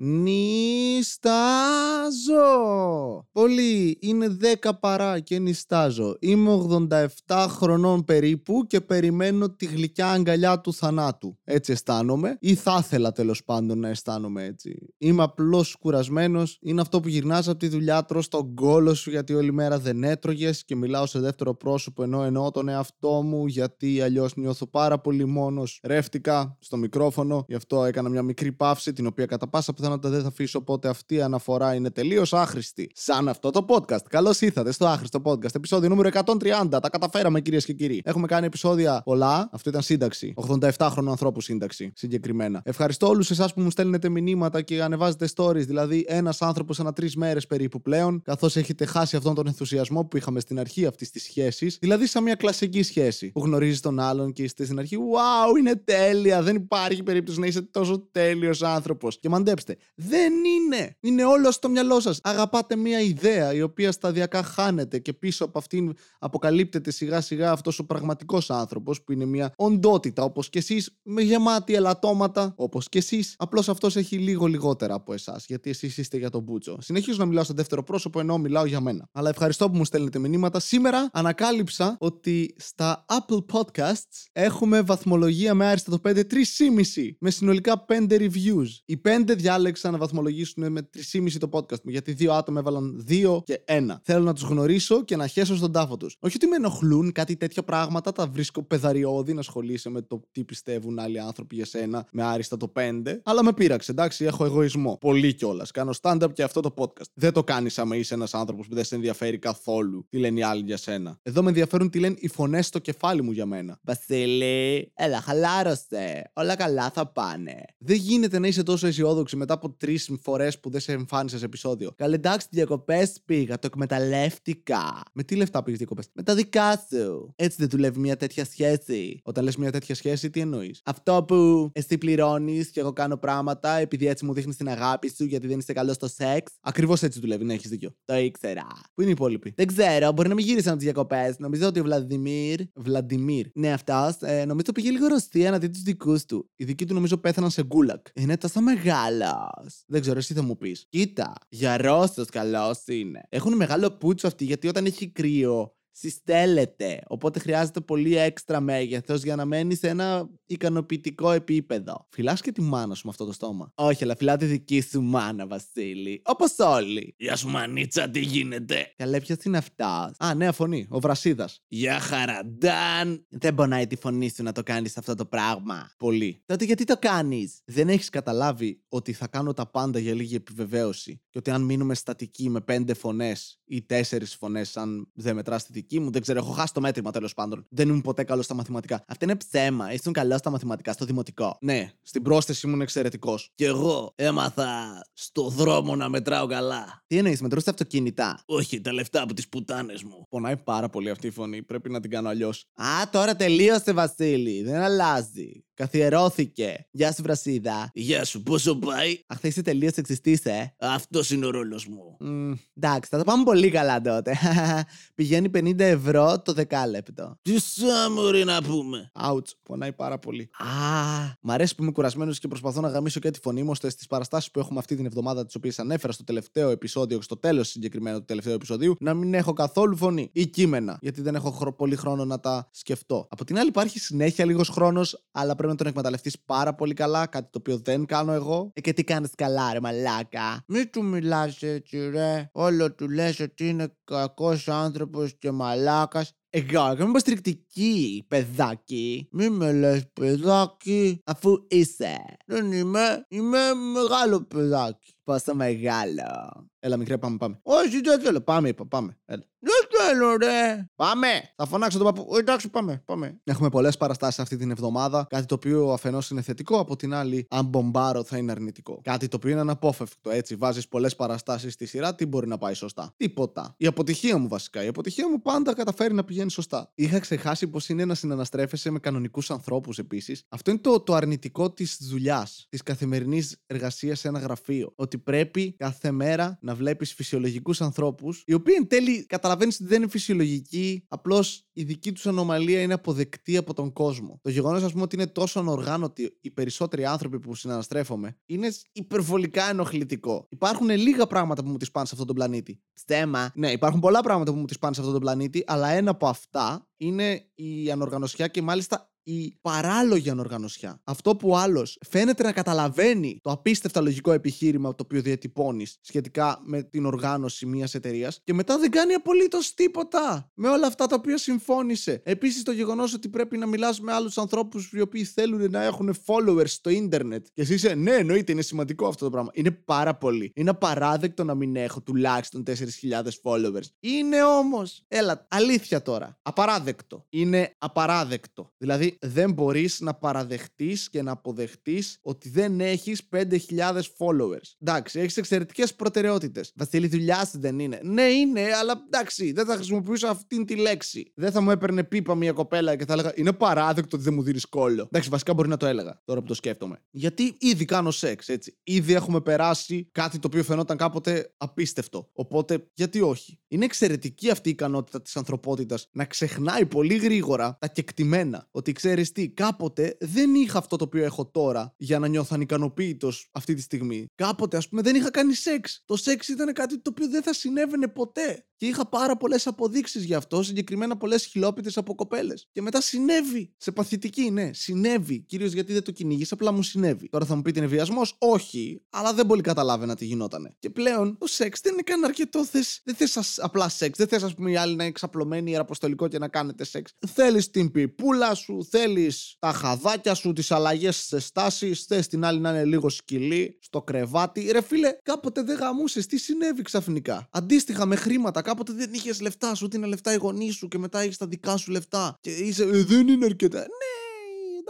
Νιστάζω! Πολύ, είναι 10 παρά και νιστάζω. Είμαι 87 χρονών περίπου και περιμένω τη γλυκιά αγκαλιά του θανάτου. Έτσι αισθάνομαι ή θα ήθελα τέλος πάντων να αισθάνομαι έτσι. Είμαι απλώς κουρασμένος. Είναι αυτό που γυρνάς από τη δουλειά, τρώ τον κόλο σου γιατί όλη μέρα δεν έτρωγες και μιλάω σε δεύτερο πρόσωπο ενώ εννοώ τον εαυτό μου γιατί αλλιώς νιώθω πάρα πολύ μόνος. Ρεύτηκα στο μικρόφωνο, γι' αυτό έκανα μια μικρή παύση την οποία κατά πάσα πιθανότητα δεν θα αφήσω. Οπότε αυτή η αναφορά είναι τελείως άχρηστη. Σαν αυτό το podcast. Καλώς ήρθατε στο άχρηστο podcast. Επισόδιο νούμερο 130. Τα καταφέραμε κυρίες και κύριοι. Έχουμε κάνει επεισόδια πολλά. Αυτό ήταν σύνταξη. 87χρονο ανθρώπου σύνταξη συγκεκριμένα. Ευχαριστώ όλους εσάς που μου στέλνετε μηνύματα και ανεβάζετε stories. Δηλαδή ένας άνθρωπος ανά τρεις μέρες περίπου πλέον. Καθώς έχετε χάσει αυτόν τον ενθουσιασμό που είχαμε στην αρχή αυτής της σχέσης. Δηλαδή σαν μια κλασική σχέση που γνωρίζεις τον άλλον και είστε στην αρχή. Wow, είναι τέλεια. Δεν υπάρχει περίπτωση να είσαι τόσο τέλειος άνθρωπος. Και μαντέψτε, δεν είναι. Είναι όλο στο μυαλό σας. Αγαπάτε μια ιδέα η οποία σταδιακά χάνεται και πίσω από αυτήν αποκαλύπτεται σιγά σιγά αυτός ο πραγματικός άνθρωπος που είναι μια οντότητα όπως και εσείς με γεμάτη ελαττώματα όπως και εσείς. Απλώς αυτός έχει λίγο λιγότερα από εσάς γιατί εσείς είστε για τον Μπούτσο. Συνεχίζω να μιλάω στο δεύτερο πρόσωπο ενώ μιλάω για μένα. Αλλά ευχαριστώ που μου στέλνετε μηνύματα. Σήμερα ανακάλυψα ότι στα Apple Podcasts έχουμε βαθμολογία με άριστα το 5 3,5 με συνολικά 5 reviews. Οι 5 διάλεξαν να βαθμολογήσουν με 3,5 το podcast μου γιατί δύο άτομα έβαλαν 2 και 1. Θέλω να τους γνωρίσω και να χέσω στον τάφο τους. Όχι ότι με ενοχλούν κάτι τέτοια πράγματα, τα βρίσκω πεδαριώδη να ασχολείσαι με το τι πιστεύουν άλλοι άνθρωποι για σένα με άριστα το 5. Αλλά με πείραξε, εντάξει, έχω εγωισμό. Πολύ κιόλας. Κάνω stand-up και αυτό το podcast. Δεν το κάνεις άμα είσαι ένας άνθρωπος που δεν σε ενδιαφέρει καθόλου τι λένε οι άλλοι για σένα. Εδώ με ενδιαφέρουν τι λένε οι φωνές στο κεφάλι μου για μένα. Βασίλη, έλα, χαλάρωσε. Όλα καλά θα πάνε. Δεν γίνεται να είσαι τόσο αισιόδοξη μετά από τρεις φορές που δεν σε εμφάνισες σε επεισόδιο. Καλέ, εντάξει, διακοπές πήγα, το εκμεταλλεύτηκα. Με τι λεφτά πήγες διακοπές; Με τα δικά σου. Έτσι δεν δουλεύει μια τέτοια σχέση. Όταν λες μια τέτοια σχέση, τι εννοείς; Αυτό που εσύ πληρώνεις και εγώ κάνω πράγματα επειδή έτσι μου δείχνεις την αγάπη σου γιατί δεν είσαι καλός στο σεξ. Ακριβώς έτσι δουλεύει, ναι, έχεις δίκιο. Το ήξερα. Πού είναι οι υπόλοιποι; Δεν ξέρω, μπορεί να μην γύρισαν τις διακοπές. Νομίζω ότι ο Βλαντιμίρ. Βλαντιμίρ. Ναι, αυτό. Ε, νομίζω πήγε λίγο Ρωσία να δει τους δικούς του. Οι δικοί του νομίζω πέθαναν σε γκούλακ. Είναι τόσο μεγάλο. Δεν ξέρω, εσύ θα μου πεις. Κοίτα, για Ρώσος καλός είναι. Έχουν μεγάλο πούτσο αυτοί γιατί όταν έχει κρύο συστέλλεται. Οπότε χρειάζεται πολύ έξτρα μέγεθος για να μένει σε ένα ικανοποιητικό επίπεδο. Φιλάς και τη μάνα σου με αυτό το στόμα. Όχι, αλλά φιλάω τη δική σου μάνα, Βασίλη. Όπως όλοι. Γεια σου, μανίτσα, τι γίνεται; Καλέ, ποιος είναι αυτός; Α, νέα φωνή, ο Βρασίδας. Γεια χαραντάν. Δεν πονάει τη φωνή σου να το κάνεις αυτό το πράγμα. Πολύ. Τότε γιατί το κάνεις; Δεν έχεις καταλάβει ότι θα κάνω τα πάντα για λίγη επιβεβαίωση. Και ότι αν μείνουμε στατικοί με πέντε φωνές ή τέσσερις φωνές, αν δεν μετράς τη δική μου, δεν ξέρω, έχω χάσει το μέτρημα τέλος πάντων. Δεν ήμουν ποτέ καλό στα μαθηματικά. Αυτό είναι ψέμα. Ήσουν καλό στα μαθηματικά, στο δημοτικό. Ναι, στην πρόσθεση ήμουν εξαιρετικός. Κι εγώ έμαθα στο δρόμο να μετράω καλά. Τι εννοείς, μετρούσες τα αυτοκίνητα; Όχι, τα λεφτά από τις πουτάνες μου. Πονάει πάρα πολύ αυτή η φωνή. Πρέπει να την κάνω αλλιώς. Α, τώρα τελείωσε, Βασίλη. Δεν αλλάζει. Καθιερώθηκε. Γεια σου, Βρασίδα. Γεια σου, πόσο πάει. Αχ, θα είσαι τελείως εξιστή, ε. Αυτός είναι ο ρόλος μου. Mm, εντάξει, θα το πάμε πολύ καλά τότε. Πηγαίνει 50 ευρώ το δεκάλεπτο. Τι σάμουρι να πούμε. Ouch, πονάει πάρα πολύ. Α, μ' αρέσει που είμαι κουρασμένος και προσπαθώ να γαμίσω και τη φωνή μου ώστε στις παραστάσεις που έχουμε αυτή την εβδομάδα, τις οποίες ανέφερα στο τελευταίο επεισόδιο, στο τέλος συγκεκριμένο του τελευταίου επεισοδίου, να μην έχω καθόλου φωνή ή κείμενα. Γιατί δεν έχω χρο... πολύ χρόνο να τα σκεφτώ. Από την άλλη, υπάρχει συνέχεια λίγος χρόνος, αλλά πρέπει να τον εκμεταλλευτείς πάρα πολύ καλά, κάτι το οποίο δεν κάνω εγώ. Ε, και τι κάνεις καλά, ρε μαλάκα. Μην του μιλάς έτσι, ρε. Όλο του λες ότι είναι κακός άνθρωπος και μαλάκας. Εγώ, εγώ είμαι υποστηρικτική, παιδάκι. Μη με λες παιδάκι, αφού είσαι. Δεν είμαι, είμαι μεγάλο παιδάκι. Πόσο μεγάλο. Έλα, μικρέ, πάμε, πάμε. Όχι, δεν θέλω. Πάμε, είπα, πάμε. Έλα. Δεν θέλω, ρε. Πάμε. Θα φωνάξω τον παππού. Εντάξει, πάμε, πάμε. Έχουμε πολλές παραστάσεις αυτή την εβδομάδα. Κάτι το οποίο αφενός είναι θετικό, από την άλλη, αν μπομπάρω, θα είναι αρνητικό. Κάτι το οποίο είναι αναπόφευκτο. Έτσι, βάζεις πολλές παραστάσεις στη σειρά, τι μπορεί να πάει σωστά; Τίποτα. Η αποτυχία μου βασικά. Η αποτυχία μου πάντα καταφέρει να πηγαίνει σωστά. Είχα ξεχάσει πως είναι να συναναστρέφεσαι με κανονικούς ανθρώπους επίσης. Αυτό είναι το, το αρνητικό της δουλειάς, της καθημερινής εργασίας σε ένα γραφείο. Ότι ότι πρέπει κάθε μέρα να βλέπεις φυσιολογικούς ανθρώπους, οι οποίοι εν τέλει καταλαβαίνεις ότι δεν είναι φυσιολογικοί, απλώς η δική τους ανομαλία είναι αποδεκτή από τον κόσμο. Το γεγονός, ας πούμε, ότι είναι τόσο ανοργάνωτοι οι περισσότεροι άνθρωποι που συναναστρέφομαι, είναι υπερβολικά ενοχλητικό. Υπάρχουν λίγα πράγματα που μου τις πάνε σε αυτόν τον πλανήτη. Στέμα. Ναι, υπάρχουν πολλά πράγματα που μου τις πάνε σε αυτόν τον πλανήτη, αλλά ένα από αυτά είναι η ανοργανωσιά και μάλιστα η παράλογη ανοργανωσιά. Αυτό που άλλος φαίνεται να καταλαβαίνει το απίστευτα λογικό επιχείρημα το οποίο διατυπώνεις σχετικά με την οργάνωση μιας εταιρείας και μετά δεν κάνει απολύτως τίποτα με όλα αυτά τα οποία συμφώνησε. Επίσης το γεγονός ότι πρέπει να μιλάς με άλλους ανθρώπους οι οποίοι θέλουν να έχουν followers στο ίντερνετ και εσύ είσαι, ναι, εννοείται, είναι σημαντικό αυτό το πράγμα. Είναι πάρα πολύ. Είναι απαράδεκτο να μην έχω τουλάχιστον 4.000 followers. Είναι όμως. Έλα, αλήθεια τώρα. Απαράδεκτο. Είναι απαράδεκτο. Δηλαδή, δεν μπορείς να παραδεχτείς και να αποδεχτείς ότι δεν έχεις 5.000 followers. Εντάξει, έχεις εξαιρετικές προτεραιότητες. Βασίλη δουλειάς σου δεν είναι. Ναι, είναι, αλλά εντάξει, δεν θα χρησιμοποιήσω αυτήν τη λέξη. Δεν θα μου έπαιρνε πίπα μια κοπέλα και θα έλεγα Είναι παράδεκτο ότι δεν μου δίνεις κόλλο. Εντάξει, βασικά μπορεί να το έλεγα τώρα που το σκέφτομαι. Γιατί ήδη κάνω σεξ, έτσι. Ήδη έχουμε περάσει κάτι το οποίο φαινόταν κάποτε απίστευτο. Οπότε, γιατί όχι; Είναι εξαιρετική αυτή η ικανότητα της ανθρωπότητας να ξεχνάει πολύ γρήγορα τα κεκτημένα. Ότι ξέρεις ξέρει τι, κάποτε δεν είχα αυτό το οποίο έχω τώρα για να νιώθω ανικανοποίητος αυτή τη στιγμή. Κάποτε, ας πούμε, δεν είχα κάνει σεξ. Το σεξ ήταν κάτι το οποίο δεν θα συνέβαινε ποτέ. Και είχα πάρα πολλές αποδείξεις γι' αυτό, συγκεκριμένα πολλές χιλόπιτε από κοπέλες. Και μετά συνέβη. Σε παθητική, ναι, συνέβη. Κυρίως γιατί δεν το κυνήγει, απλά μου συνέβη. Τώρα θα μου πείτε είναι βιασμό. Όχι, αλλά δεν πολύ καταλάβαινα τι γινότανε. Και πλέον το σεξ δεν είναι καν αρκετό. Θες, δεν θες απλά σεξ. Δεν θες, ας πούμε, οι άλλοι να είναι εξαπλωμένοι ιεραποστολικό και να κάνετε σεξ. Θέλεις την πιπούλα σου, θέλεις τα χαδάκια σου, τις αλλαγές στι στάσεις. Θες την άλλη να είναι λίγο σκυλή στο κρεβάτι. Ρε φίλε, κάποτε δεν γαμούσες. Τι συνέβη ξαφνικά; Αντίστοιχα με χρήματα κάποτε δεν είχες λεφτά, σου είναι λεφτά οι γονείς σου και μετά έχεις τα δικά σου λεφτά. Και είσαι, ε, δεν είναι αρκετά. Ναι,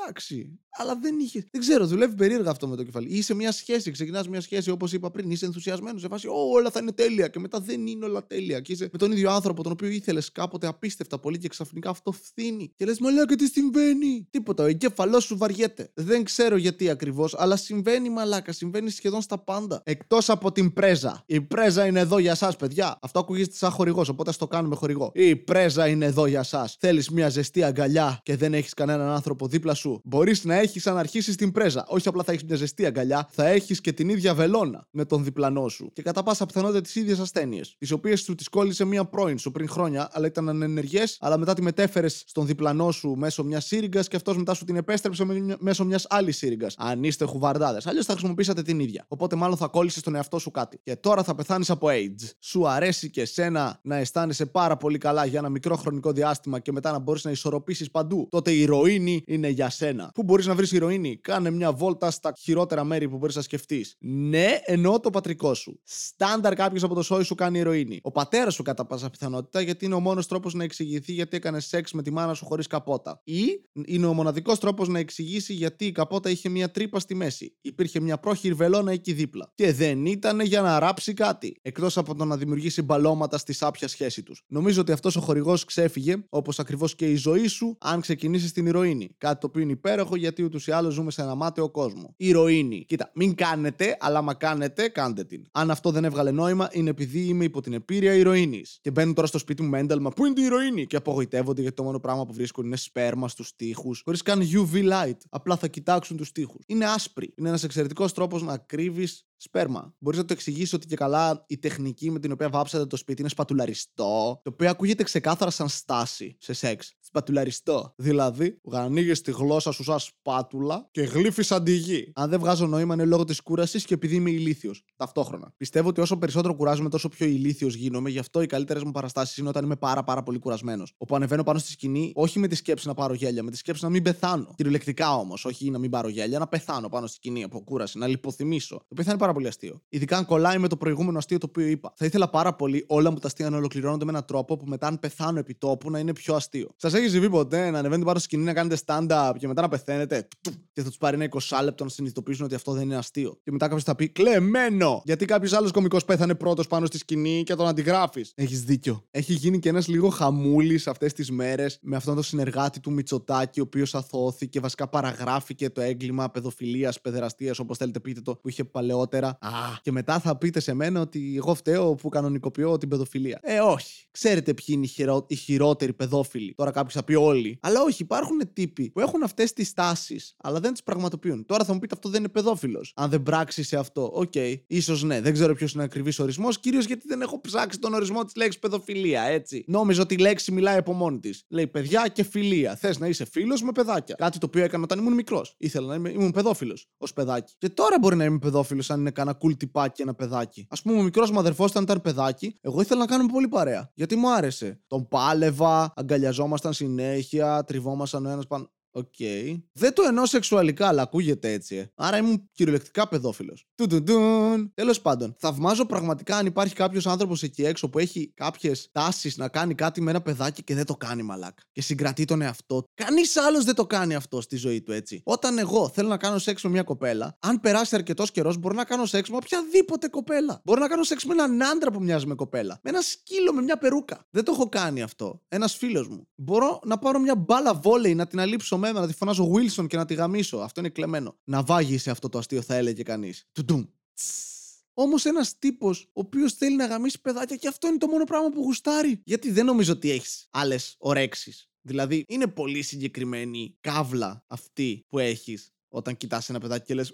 εντάξει αλλά δεν είχε. Δεν ξέρω, δουλεύει περίεργα αυτό με το κεφάλι. Είσαι μια σχέση, ξεκινάς μια σχέση όπως είπα πριν, είσαι ενθουσιασμένος σε φάση, Ω, όλα θα είναι τέλεια και μετά δεν είναι όλα τέλεια. Και είσαι με τον ίδιο άνθρωπο τον οποίο ήθελες κάποτε απίστευτα πολύ και ξαφνικά αυτό φθήνει. Και λες, μαλάκα τι συμβαίνει. Τίποτα, ο εγκέφαλός σου βαριέται. Δεν ξέρω γιατί ακριβώς, αλλά συμβαίνει μαλάκα, συμβαίνει σχεδόν στα πάντα. Εκτός από την πρέζα. Η πρέζα είναι εδώ για εσά, παιδιά. Αυτό ακούγεται σαν χορηγός, οπότε το κάνουμε χορηγό. Η πρέζα είναι εδώ για εσά. Θέλεις μια ζεστή αγκαλιά και δεν έχεις κανέναν άνθρωπο δίπλα σου. Μπορείς να έχεις έχει αν αρχίσει την πρέζα. Όχι απλά θα έχεις μια ζεστή αγκαλιά, θα έχεις και την ίδια βελόνα με τον διπλανό σου. Και κατά πάσα πιθανότητα τις ίδιες ασθένειες. Τις οποίες σου τις κόλλησε μία πρώην σου πριν χρόνια, αλλά ήταν ανενεργές, αλλά μετά τη μετέφερες στον διπλανό σου μέσω μιας σύριγγας και αυτός μετά σου την επέστρεψε μέσω μιας άλλης σύριγγας. Αν είστε χουβαρδάδες. Αλλιώς θα χρησιμοποιήσατε την ίδια. Οπότε μάλλον θα κόλλησε στον εαυτό σου κάτι. Και τώρα θα πεθάνεις από AIDS. Σου αρέσει και σένα να αισθάνεσαι πάρα πολύ καλά για ένα μικρό χρονικό διάστημα και μετά να μπορείς να ισορροπήσεις παντού. Τότε η ηρωίνη είναι για σένα. Πού μπορείς να βρεις ηρωίνη; Κάνε μια βόλτα στα χειρότερα μέρη που μπορείς να σκεφτείς. Ναι, εννοώ το πατρικό σου. Στάνταρ κάποιος από το σόι σου κάνει ηρωίνη. Ο πατέρας σου κατά πάσα πιθανότητα γιατί είναι ο μόνος τρόπος να εξηγηθεί γιατί έκανε σεξ με τη μάνα σου χωρίς καπότα. Ή είναι ο μοναδικός τρόπος να εξηγήσει γιατί η καπότα είχε μια τρύπα στη μέση. Υπήρχε μια πρόχειρη βελόνα εκεί δίπλα. Και δεν ήταν για να ράψει κάτι. Εκτός από το να δημιουργήσει μπαλώματα στη σάπια σχέση τους. Νομίζω ότι αυτός ο χορηγός ξέφυγε, όπως ακριβώς και η ζωή σου, αν ξεκινήσεις την ηρωίνη. Κάτι το οποίο είναι υπέροχο γιατί ούτως ή άλλως ζούμε σε ένα μάταιο κόσμο. Ηρωίνη. Κοίτα, μην κάνετε, αλλά μα κάνετε, κάντε την. Αν αυτό δεν έβγαλε νόημα, είναι επειδή είμαι υπό την επίρρεια ηρωίνης. Και μπαίνουν τώρα στο σπίτι μου με ένταλμα, πού είναι η ηρωίνη! Και απογοητεύονται γιατί το μόνο πράγμα που βρίσκουν είναι σπέρμα στους τοίχους, χωρίς καν UV light. Απλά θα κοιτάξουν τους τοίχους. Είναι άσπρη. Είναι ένας εξαιρετικός τρόπος να κρύβεις σπέρμα. Μπορείς να το εξηγήσεις ότι και καλά η τεχνική με την οποία βάψατε το σπίτι είναι σπατουλαριστό, το οποίο ακούγεται ξεκάθαρα σαν στάση σε σεξ. Σπατουλαριστό. Δηλαδή, που ανοίγει τη γλώσσα σου σαν σπάτουλα και γλύφεις σαν τη γη. Αν δεν βγάζω νόημα είναι λόγω της κούρασης και επειδή είμαι ηλίθιος. Ταυτόχρονα. Πιστεύω ότι όσο περισσότερο κουράζομαι, τόσο πιο ηλίθιος γίνομαι. Γι' αυτό οι καλύτερες μου παραστάσεις είναι όταν είμαι πάρα, πάρα πολύ κουρασμένος. Όπου ανεβαίνω πάνω στη σκηνή, όχι με τη σκέψη να πάρω γέλια, με τη σκέψη να μην πεθάνω. Κυριολεκτικά όμως, όχι να μην πάρω γέλια, να πεθάνω πάνω στη σκηνή από κούραση, να λιποθυμίσω. Το οποίο θα είναι πάρα πολύ αστείο. Ειδικά αν κολλάει με το προηγούμενο αστείο το οποίο είπα. Θα ήθελα πάρα πολύ όλα μου τα αστεία να ολοκληρώνονται με έναν τρόπο που μετά αν πεθάνω επί τόπου να είναι πιο αστείο. Σας έχει συμβεί ποτέ να ανεβαίνετε πάνω στη σκηνή να κάνετε stand-up και μετά να πεθαίνετε και θα τους πάρει ένα 20 λεπτό να συνειδητοποιήσουν ότι αυτό δεν είναι αστείο. Και μετά κάποιος θα πει κλεμμένο! Γιατί κάποιος άλλος κωμικός πέθανε πρώτος πάνω στη σκηνή και τον αντιγράφεις. Έχεις δίκιο. Έχει γίνει και ένας λίγο χαμούλης αυτές τις μέρες με αυτόν τον συνεργάτη του Μητσοτάκη, ο οποίος αθωώθηκε, βασικά παραγράφηκε το έγκλημα παιδοφιλίας, παιδεραστίας, όπως θέλετε πείτε το, που είχε παλαιότερα αργότερα. Α, και μετά θα πείτε σε μένα ότι εγώ φταίω που κανονικοποιώ την παιδοφιλία. Ε, όχι. Ξέρετε ποιοι είναι οι, χειρο... οι χειρότεροι παιδόφιλοι. Τώρα κάποιος θα πει όλοι. Αλλά όχι, υπάρχουν τύποι που έχουν αυτές τις τάσεις, αλλά δεν τις πραγματοποιούν. Τώρα θα μου πείτε αυτό δεν είναι παιδόφιλος. Αν δεν πράξει σε αυτό. Οκ, okay. ίσως ναι. Δεν ξέρω ποιος είναι ο ακριβής ορισμός, κυρίως γιατί δεν έχω ψάξει τον ορισμό της λέξης παιδοφιλία, έτσι. Νόμιζα ότι η λέξη μιλάει από μόνη της. Λέει παιδιά και φιλία. Θες να είσαι φίλος με παιδάκια. Κάτι το οποίο έκανα όταν ήμουν μικρός. Ήθελα να είμαι ήμουν παιδόφιλος ως παιδάκι. Και τώρα μπορεί να είμαι παιδόφιλος αν είναι κανένα cool τυπάκι ένα παιδάκι. Ας πούμε, ο μικρός μου αδερφός όταν ήταν παιδάκι, εγώ ήθελα να κάνουμε πολύ παρέα. Γιατί μου άρεσε. Τον πάλευα, αγκαλιαζόμασταν συνέχεια, τριβόμασταν ο ένας πάνω. Οκ. Okay. Δεν το εννοώ σεξουαλικά, αλλά ακούγεται έτσι. Ε. Άρα ήμουν κυριολεκτικά παιδόφιλος. Τέλος πάντων, θαυμάζω πραγματικά αν υπάρχει κάποιος άνθρωπος εκεί έξω που έχει κάποιες τάσεις να κάνει κάτι με ένα παιδάκι και δεν το κάνει μαλάκα. Και συγκρατεί τον εαυτό του. Κανείς άλλος δεν το κάνει αυτό στη ζωή του έτσι. Όταν εγώ θέλω να κάνω σεξ με μια κοπέλα, αν περάσει αρκετός καιρός, μπορώ να κάνω σεξ με οποιαδήποτε κοπέλα. Μπορώ να κάνω σεξ με έναν άντρα που μοιάζει με κοπέλα. Με ένα σκύλο με μια περούκα. Δεν το έχω κάνει αυτό. Ένας φίλος μου. Μπορώ να πάρω μια μπάλα βόλεϊ να την αλείψω μένα, να τη φωνάζω Wilson και να τη γαμίσω. Αυτό είναι κλεμμένο. Να βάγει αυτό το αστείο, θα έλεγε κανείς. Τουντουμ. Όμως ένας τύπος ο οποίος θέλει να γαμίσει παιδάκια και αυτό είναι το μόνο πράγμα που γουστάρει. Γιατί δεν νομίζω ότι έχεις άλλες ορέξει. Δηλαδή, είναι πολύ συγκεκριμένη καύλα αυτή που έχεις όταν κοιτάς ένα παιδάκι και λες: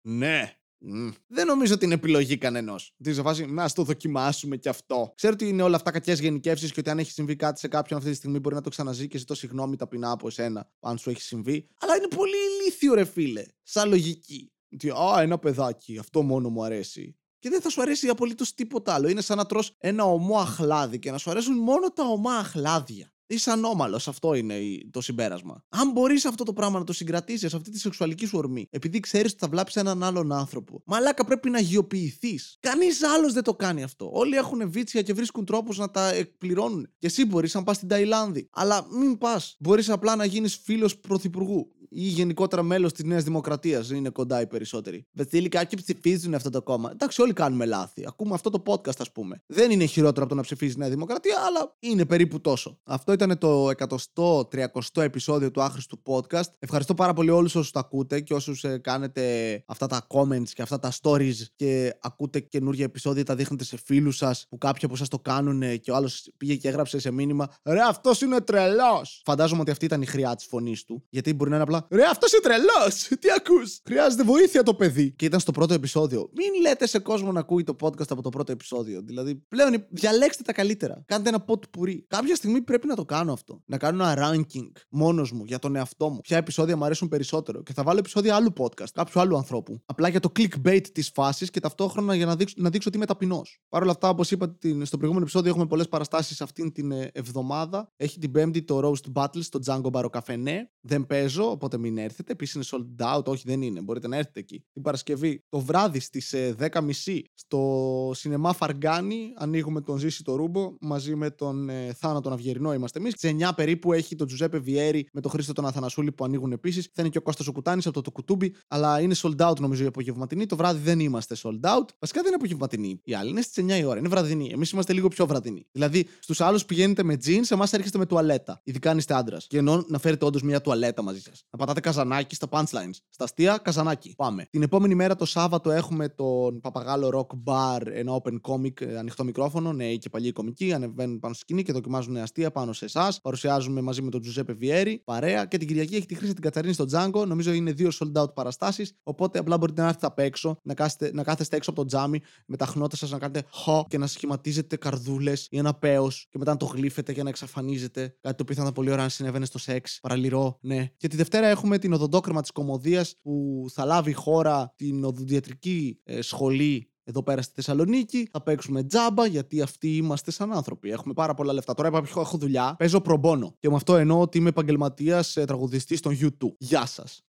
Ναι, Mm. Δεν νομίζω ότι είναι επιλογή κανενός. Τι σε φάση, να το δοκιμάσουμε κι αυτό. Ξέρω ότι είναι όλα αυτά κακές γενικεύσεις και ότι αν έχει συμβεί κάτι σε κάποιον αυτή τη στιγμή μπορεί να το ξαναζεί και ζητώ συγγνώμη ταπεινά από εσένα, αν σου έχει συμβεί. Αλλά είναι πολύ ηλίθιο, ρε φίλε. Σαν λογική. Ότι, α, ένα παιδάκι, αυτό μόνο μου αρέσει. Και δεν θα σου αρέσει απολύτως τίποτα άλλο. Είναι σαν να τρως ένα ομό αχλάδι και να σου αρέσουν μόνο τα ομά αχλάδια. Είσαι ανώμαλος. Αυτό είναι το συμπέρασμα. Αν μπορείς αυτό το πράγμα να το συγκρατήσεις, αυτή τη σεξουαλική σου ορμή, επειδή ξέρεις ότι θα βλάψεις έναν άλλον άνθρωπο, μαλάκα πρέπει να γιοποιηθεί. Κανείς άλλος δεν το κάνει αυτό. Όλοι έχουν βίτσια και βρίσκουν τρόπους να τα εκπληρώνουν. Και εσύ μπορείς να πας στην Ταϊλάνδη. Αλλά μην πας. Μπορείς απλά να γίνεις φίλος πρωθυπουργού ή γενικότερα μέλος της Νέας Δημοκρατίας. Είναι κοντά οι περισσότεροι. Βασίλη, κάποιοι ψηφίζουν αυτό το κόμμα. Εντάξει, όλοι κάνουμε λάθη. Ακούμε αυτό το podcast, ας πούμε. Δεν είναι χειρότερο από το να ψηφίζει η Νέα Δημοκρατία, αλλά είναι περίπου τόσο. Αυτό ήταν το 100-300 επεισόδιο του άχρηστου podcast. Ευχαριστώ πάρα πολύ όλους όσους το ακούτε και όσους ε, κάνετε αυτά τα comments και αυτά τα stories και ακούτε καινούργια επεισόδια, τα δείχνετε σε φίλους σας που κάποιοι από εσά το κάνουν και ο άλλος πήγε και έγραψε σε μήνυμα Ρε, αυτός είναι τρελός! Φαντάζομαι ότι αυτή ήταν η χρειά της φωνής του, γιατί μπορεί να είναι απλά Ρε, αυτός είναι τρελός! Τι ακούς! Χρειάζεται βοήθεια το παιδί. Και ήταν στο πρώτο επεισόδιο. Μην λέτε σε κόσμο να ακούει το podcast από το πρώτο επεισόδιο. Δηλαδή, πλέον διαλέξτε τα καλύτερα. Κάντε ένα pot πουρί. Κάποια στιγμή πρέπει να το κάνω αυτό. Να κάνω ένα ranking μόνος μου για τον εαυτό μου. Ποια επεισόδια μου αρέσουν περισσότερο. Και θα βάλω επεισόδια άλλου podcast, κάποιου άλλου ανθρώπου. Απλά για το clickbait της φάσης και ταυτόχρονα για να δείξω, να δείξω ότι είμαι ταπεινός. Παρ' όλα αυτά, όπως είπα στο προηγούμενο επεισόδιο, έχουμε πολλές παραστάσεις αυτήν την ε, εβδομάδα. Έχει την Πέμπτη το Roast Battle στο Django Barocafene. Δεν παίζω, οπότε μην έρθετε. Επίσης είναι sold out. Όχι, δεν είναι. Μπορείτε να έρθετε εκεί. Την Παρασκευή το βράδυ στις 10.30 ε, στο σινεμά Φαργκάνη ανοίγουμε τον Ζήση το Ρούμπο μαζί με τον ε, Θάνο τον Αυγερινό είμαστε εμείς. Σε 9 περίπου έχει τον Τζουζέπε Βιέρη με τον Χρήστο τον Αθανασούλη που ανοίγουν επίσης. Θα είναι και ο Κώστας ο Κουτάνης από το, το κουτούμπι, αλλά είναι sold out νομίζω η απογευματινή. Το βράδυ δεν είμαστε sold out. Βασικά δεν είναι απογευματινή. Οι άλλοι είναι στις 9 η ώρα. Είναι βραδινή. Εμείς είμαστε λίγο πιο βραδινή. Δηλαδή στους άλλους πηγαίνετε με jeans, εμάς έρχεστε με τουαλέτα. Ειδικά αν είστε άντρας. Και ενώ να φέρετε όντως μια τουαλέτα μαζί σας. Να πατάτε καζανάκι στα punchlines. Στα αστεία, καζανάκι. Πάμε. Την επόμενη μέρα το Σάββατο έχουμε τον Παπαγάλο Rock Bar, ένα open comic, ε, ανοιχτό μικρόφωνο, νέοι και παλιοί κομικοί, ανεβαίνουν πάνω στη σκηνή και δοκιμάζουν αστεία πάνω σε εσάς. Παρουσιάζουμε μαζί με τον Τζουζέπε Βιέρη, παρέα. Και την Κυριακή έχει τη χρήση την Κατσαρίνη στο Django. Νομίζω είναι δύο sold out παραστάσεις. Οπότε απλά μπορείτε να έρθετε απ' έξω, να, κάθεστε, να κάθεστε έξω από το τζάμι με τα χνότα σας να κάνετε χω και να σχηματίζετε καρδούλες ή ένα παίο και μετά να το γλύφετε για να εξαφανίζετε. Κάτι το οποίο θα ήταν πολύ ωραίο αν συνέβαινε στο σεξ. Παραλυρό, ναι. Και τη Δευτέρα έχουμε την οδοντόκρεμα της Κομμωδίας που θα λάβει χώρα την οδοντιατρική ε, σχολή εδώ πέρα στη Θεσσαλονίκη. Θα παίξουμε τζάμπα γιατί αυτοί είμαστε σαν άνθρωποι. Έχουμε πάρα πολλά λεφτά. Τώρα είπα έχω δουλειά, παίζω προμπόνο. Και με αυτό εννοώ ότι είμαι επαγγελματίας ε, τραγουδιστής στον YouTube. Γεια σας.